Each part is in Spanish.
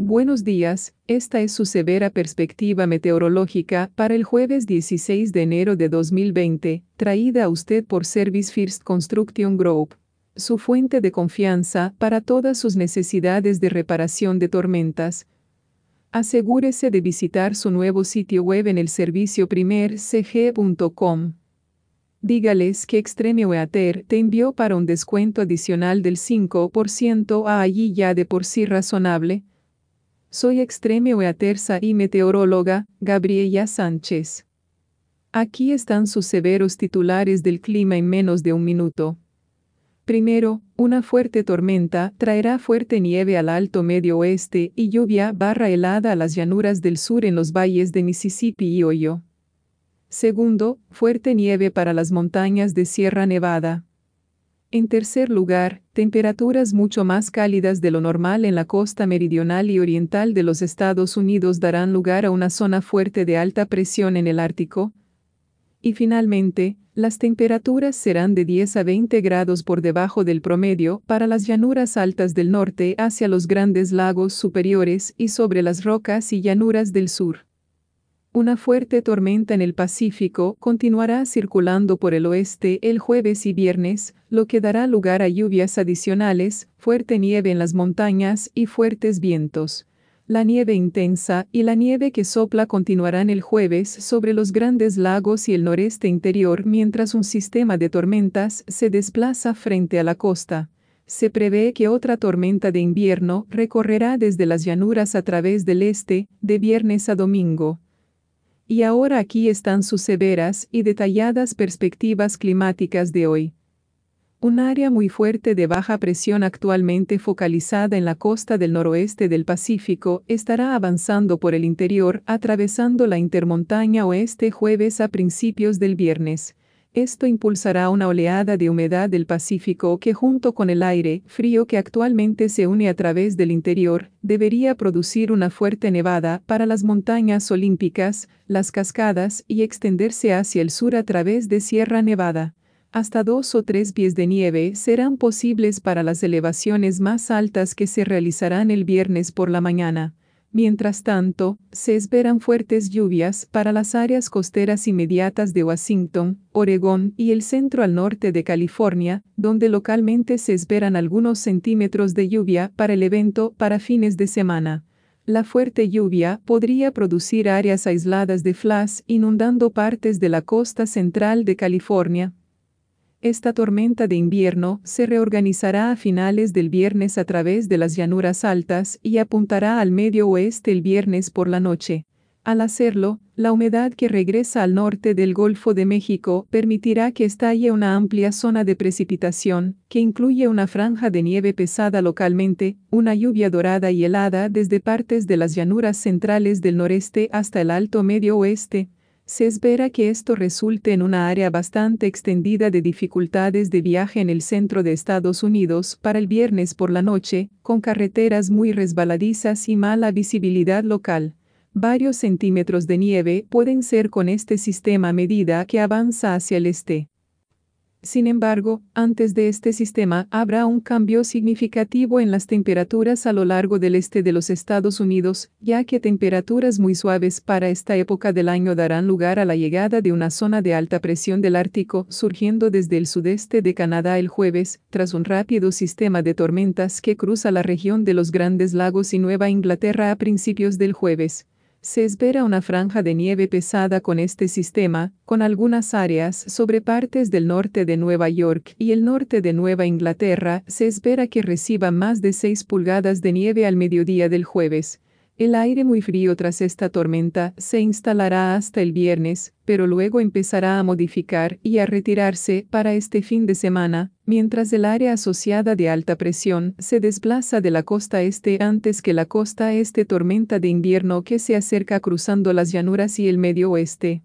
Buenos días, esta es su severa perspectiva meteorológica para el jueves 16 de enero de 2020, traída a usted por Service First Construction Group, su fuente de confianza para todas sus necesidades de reparación de tormentas. Asegúrese de visitar su nuevo sitio web en el servicio primercg.com. Dígales que Extreme Weather te envió para un descuento adicional del 5% a allí ya de por sí razonable. Soy Extreme Weathersa y meteoróloga, Gabriela Sánchez. Aquí están sus severos titulares del clima en menos de un minuto. Primero, una fuerte tormenta traerá fuerte nieve al alto medio oeste y lluvia barra helada a las llanuras del sur en los valles de Mississippi y Ohio. Segundo, fuerte nieve para las montañas de Sierra Nevada. En tercer lugar, temperaturas mucho más cálidas de lo normal en la costa meridional y oriental de los Estados Unidos darán lugar a una zona fuerte de alta presión en el Ártico. Y finalmente, las temperaturas serán de 10 a 20 grados por debajo del promedio para las llanuras altas del norte hacia los grandes lagos superiores y sobre las rocas y llanuras del sur. Una fuerte tormenta en el Pacífico continuará circulando por el oeste el jueves y viernes, lo que dará lugar a lluvias adicionales, fuerte nieve en las montañas y fuertes vientos. La nieve intensa y la nieve que sopla continuarán el jueves sobre los grandes lagos y el noreste interior mientras un sistema de tormentas se desplaza frente a la costa. Se prevé que otra tormenta de invierno recorrerá desde las llanuras a través del este, de viernes a domingo. Y ahora aquí están sus severas y detalladas perspectivas climáticas de hoy. Un área muy fuerte de baja presión actualmente focalizada en la costa del noroeste del Pacífico estará avanzando por el interior atravesando la intermontaña oeste jueves a principios del viernes. Esto impulsará una oleada de humedad del Pacífico que junto con el aire frío que actualmente se une a través del interior, debería producir una fuerte nevada para las montañas olímpicas, las cascadas y extenderse hacia el sur a través de Sierra Nevada. Hasta dos o tres pies de nieve serán posibles para las elevaciones más altas que se realizarán el viernes por la mañana. Mientras tanto, se esperan fuertes lluvias para las áreas costeras inmediatas de Washington, Oregón y el centro al norte de California, donde localmente se esperan algunos centímetros de lluvia para el evento para fines de semana. La fuerte lluvia podría producir áreas aisladas de flash inundando partes de la costa central de California, esta tormenta de invierno se reorganizará a finales del viernes a través de las llanuras altas y apuntará al medio oeste el viernes por la noche. Al hacerlo, la humedad que regresa al norte del Golfo de México permitirá que estalle una amplia zona de precipitación, que incluye una franja de nieve pesada localmente, una lluvia dorada y helada desde partes de las llanuras centrales del noreste hasta el alto medio oeste, se espera que esto resulte en una área bastante extendida de dificultades de viaje en el centro de Estados Unidos para el viernes por la noche, con carreteras muy resbaladizas y mala visibilidad local. Varios centímetros de nieve pueden ser con este sistema a medida que avanza hacia el este. Sin embargo, antes de este sistema habrá un cambio significativo en las temperaturas a lo largo del este de los Estados Unidos, ya que temperaturas muy suaves para esta época del año darán lugar a la llegada de una zona de alta presión del Ártico surgiendo desde el sudeste de Canadá el jueves, tras un rápido sistema de tormentas que cruza la región de los Grandes Lagos y Nueva Inglaterra a principios del jueves. Se espera una franja de nieve pesada con este sistema, con algunas áreas sobre partes del norte de Nueva York y el norte de Nueva Inglaterra. Se espera que reciba más de 6 pulgadas de nieve al mediodía del jueves. El aire muy frío tras esta tormenta se instalará hasta el viernes, pero luego empezará a modificar y a retirarse para este fin de semana, mientras el área asociada de alta presión se desplaza de la costa este antes que la costa este tormenta de invierno que se acerca cruzando las llanuras y el medio oeste.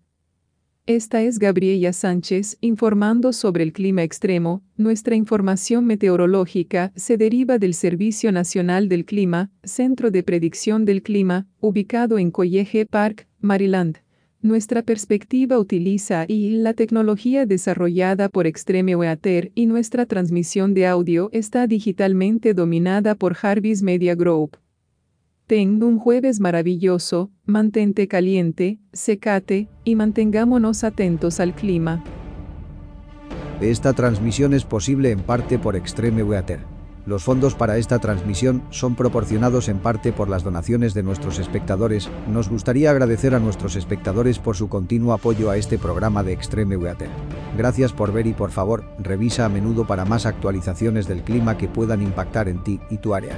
Esta es Gabriela Sánchez informando sobre el clima extremo. Nuestra información meteorológica se deriva del Servicio Nacional del Clima, Centro de Predicción del Clima, ubicado en College Park, Maryland. Nuestra perspectiva utiliza la tecnología desarrollada por Extreme Weather y nuestra transmisión de audio está digitalmente dominada por Jarvis Media Group. Ten un jueves maravilloso, mantente caliente, secate, y mantengámonos atentos al clima. Esta transmisión es posible en parte por Extreme Weather. Los fondos para esta transmisión son proporcionados en parte por las donaciones de nuestros espectadores. Nos gustaría agradecer a nuestros espectadores por su continuo apoyo a este programa de Extreme Weather. Gracias por ver y por favor, revisa a menudo para más actualizaciones del clima que puedan impactar en ti y tu área.